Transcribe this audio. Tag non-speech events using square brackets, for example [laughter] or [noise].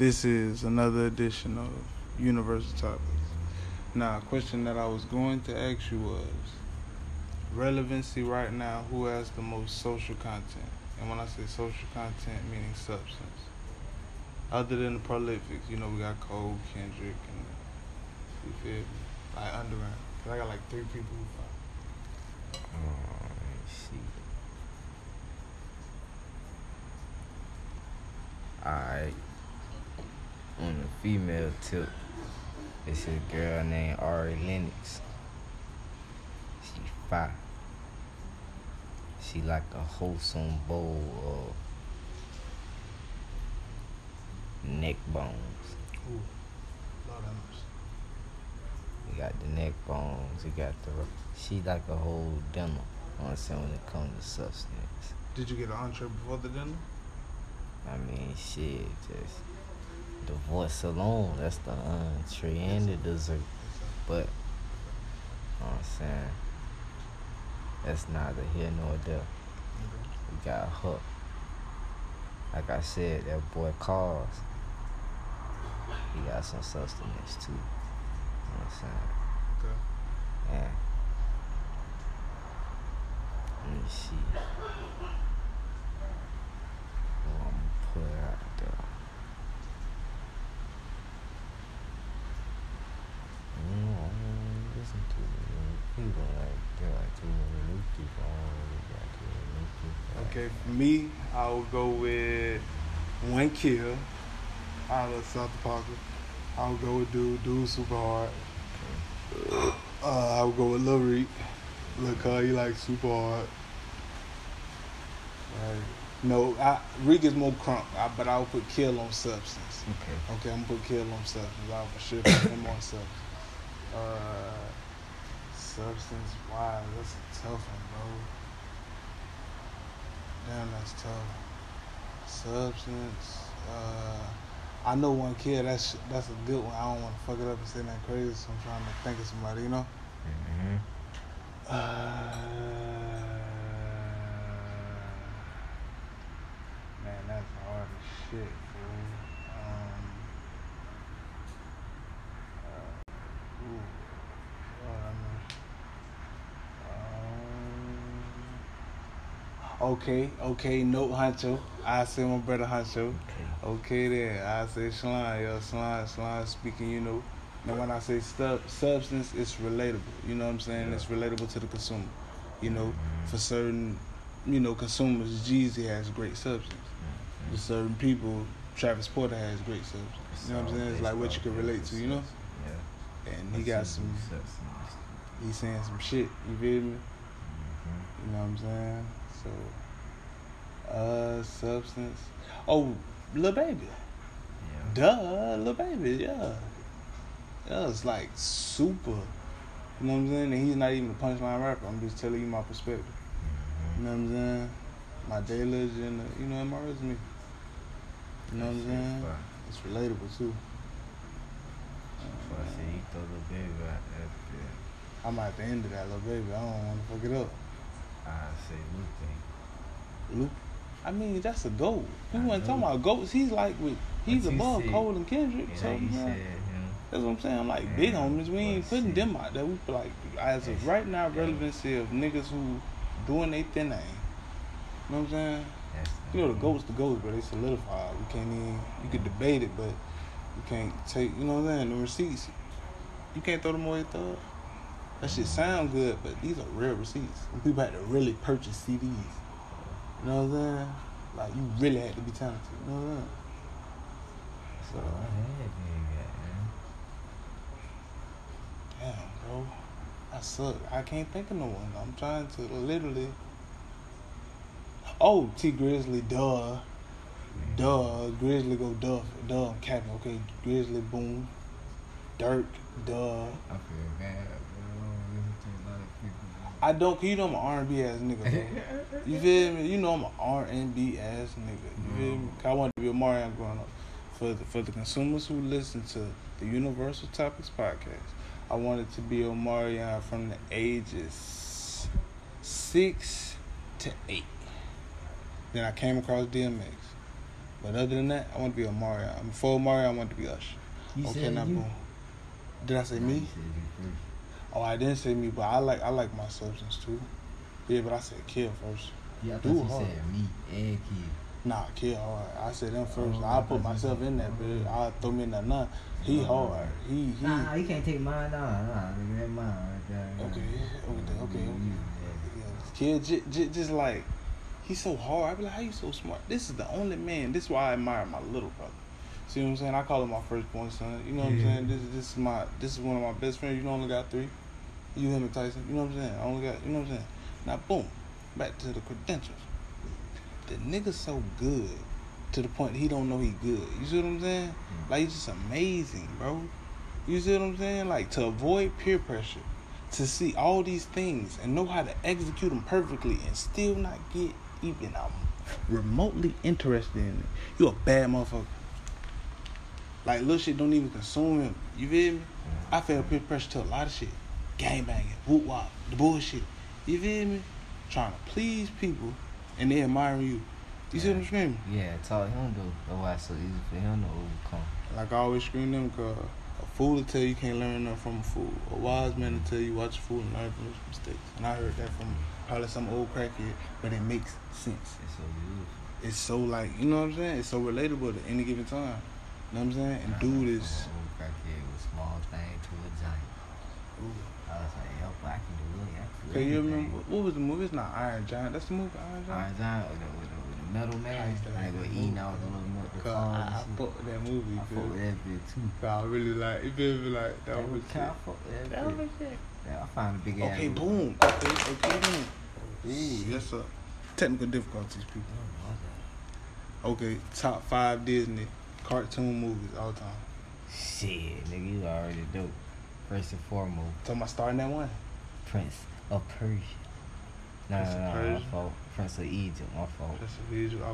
This is another edition of Universal Topics. Now, a question that I was going to ask you was relevancy right now, who has the most social content? And when I say social content, meaning substance. Other than the prolifics, you know, we got Cole, Kendrick, and you feel me? Like underground. Cause I got like three people who follow. Oh. Alright. On female tip, it's a girl named Ari Lennox. She fine. She like a wholesome bowl of neck bones. Ooh, Lord. You got the neck bones, you got the. She like a whole dinner. You know what I'm saying when it comes to substance. Did you get an entree before the dinner? I mean, shit, just the voice alone, that's the entree and the dessert. But, you know what I'm saying? That's neither here nor there. We got her. Like I said, that boy Cars, he got some sustenance too. You know what I'm saying? Okay. Yeah. Let me see. Who I'm gonna put out there. Mm, I don't listen to many people like that. Like too people. I don't really got too people. Okay, for me, I would go with one kill out of South Parker. I would go with dude, dude super hard. Uh, I would go with Lil Reek. Lil Cuz, he like super hard. Right. No, I, Reek is more crunk, I, but I would put kill on substance. Okay. Okay, I'm gonna put kill on substance. I would for sure put him on substance. Uh, substance, wow, that's a tough one, bro. Damn, that's tough. Substance. Uh, I know one kid. That's that's a good one. I don't want to fuck it up and say that crazy, so I'm trying to think of somebody. You know. Mm-hmm. Uh, man, that's hard as shit, fool. Um, uh, ooh, Lord have mercy. Um, okay, okay, note Huncho. I say my brother Huncho. Okay. Okay, then I say slime, yo, slime, slime. Speaking, you know, And when I say stuff, substance, it's relatable. You know what I'm saying? Yeah. It's relatable to the consumer. You know, for certain, you know, consumers, Jeezy has great substance. For certain people, Travis Porter has great substance. You know what I'm saying? It's like what you can relate to. You know, Yeah. and he got some. He's saying some shit. You feel me? Mm-hmm. You know what I'm saying? So, uh, substance. Oh, Lil Baby. Yeah. Duh, Lil Baby, yeah. Yeah, it's like super. You know what I'm saying? And he's not even a punchline rapper. I'm just telling you my perspective. You Mhm. know what I'm saying? My daylage and, you know, and my resume. You know what I'm saying? It's relatable, too. I say you throw the baby out there. yeah. I'm at the end of that, Lil Baby. I don't want to fuck it up. I say Lupe. Luke. I mean, that's a goat. We I wasn't talking about goats. He's like with, he's But above said- Cole and Kendrick. Yeah, so, you man, said him. That's what I'm saying. I'm like Yeah, big homies. We ain't putting see- them out there. We feel like as of right now, Yeah. relevancy of niggas who doing their thing. You know what I'm saying? That's You know the goats, the goats, but they solidified. We can't even. You could debate it, but you can't take. You know what I'm saying? The receipts. You can't throw them away. Thug. That shit sound good, but these are real receipts. And people had to really purchase CDs. You know what I'm saying? Like you really had to be talented. You know what I'm saying? So I had nigga, Damn, bro. I suck. I can't think of no one. I'm trying to literally. Oh, Tee Grizzley, duh. Duh. Grizzley go duh. Duh, I'm capping. Okay, Grizzley, boom. Durk, duh. I feel bad, I don't, you know I'm an R&B ass nigga, bro. [laughs] You feel me? You know I'm an R&B ass nigga. You feel me? 'Cause I wanted to be Omarion growing up. For the, for the consumers who listen to the Universal Topics podcast, I wanted to be Omarion from the ages six to eight. Then I came across DMX. But other than that, I want to be a Mario. Before Mario, I want to be Usher. You okay, said now boom. Did I say me? You said you first. Oh, I didn't say me, but I like I like my substance too. Yeah, but I said kill first. Yeah, I thought you hard. said me and kid. Nah, kill hard. I said them first. Oh, I put myself in that bed. I throw me in that nut. He Oh, hard. He he. Nah, nah, you can't take mine down. Nah, nigga, that mine right there. Okay, okay, okay, okay. Yeah, Kid, j- j- just like he's so hard. I be like, how you so smart? This is the only man. This is why I admire my little brother. See what I'm saying? I call him my firstborn son. You know what I'm saying? This is this is my this is one of my best friends. You know, only got three. You, him, and Tyson. You know what I'm saying? I only got. You know what I'm saying? Now, boom, back to the credentials. The nigga so good to the point he don't know he good. You see what I'm saying? Mm. Like he's just amazing, bro. You see what I'm saying? Like to avoid peer pressure, to see all these things and know how to execute them perfectly and still not get even um, remotely interested in it. You a bad motherfucker. Like little shit don't even consume him. You feel me? I feel peer pressure to a lot of shit. Gang banging, whoop wop, the bullshit. You feel me? Trying to please people and they admiring you. You see what I'm screaming? Yeah, talk him though. That's why it's so easy for him to overcome. Like I always scream them cause a fool to tell you can't learn nothing from a fool. A wise man to tell you watch a fool and learn from his mistakes. And I heard that from probably some old crackhead, but it makes sense. It's so beautiful. It's so like you know what I'm saying? It's so relatable at any given time. You know what I'm saying? And dude is Old crackhead was small thing to a giant. I was like, yo, I can do it. I can do Okay, you remember what was the movie? It's not Iron Giant. That's the movie Iron Giant. Iron Giant with the, with the, with the metal I man, used to like like with that eating out the little milk, the Cause I, I and fuck with that movie. I fuck with that bit too. I really like. You feel me? Like that That was was kind of fuck with that That was it. Yeah, I found a big ass. Okay, movie. boom. Okay, okay, boom. Ooh, yes sir. Technical difficulties, people. Oh, Okay, top five Disney cartoon movies all time. Shit, nigga, you already do. First and foremost, Talking about starting that one. Prince of Persia. Nah, Prince of nah, nah, my fault. Prince of Egypt, my fault. That's a visual. I